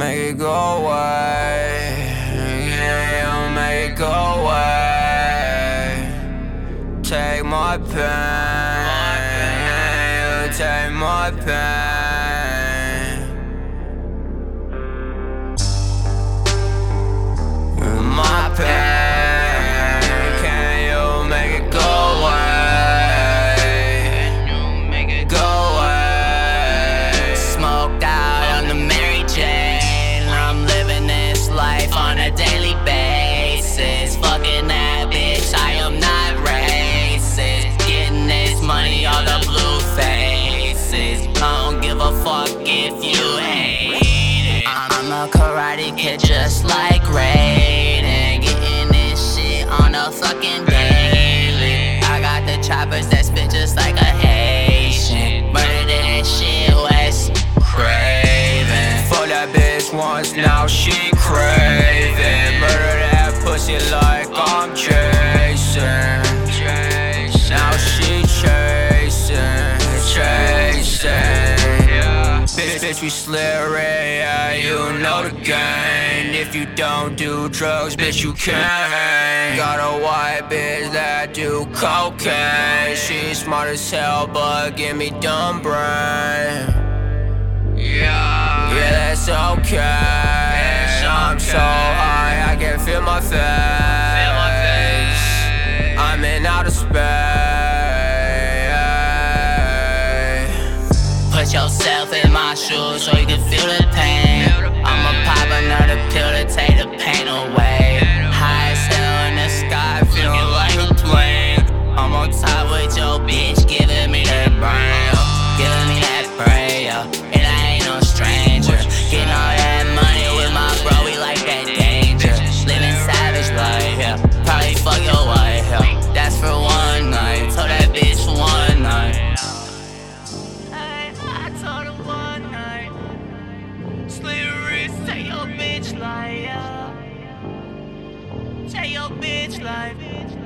it go away? Can you make it go away? Take my pain, you take my pain. If you hate it. I'm a karate kid just like Raiden. Getting this shit on a fucking daily. I got the choppers that spit just like a Haitian. Murder that shit, Wes Craven. Fuck that bitch once, now she craving. Bitch, we slurry, yeah, you know the game. If you don't do drugs, bitch, you can't. Got a white bitch that do cocaine. She smart as hell, but give me dumb brain. Yeah, that's okay. I'm so high, I can feel my face. Put yourself in my shoes so you can feel the pain. Pop bitch life, your bitch life.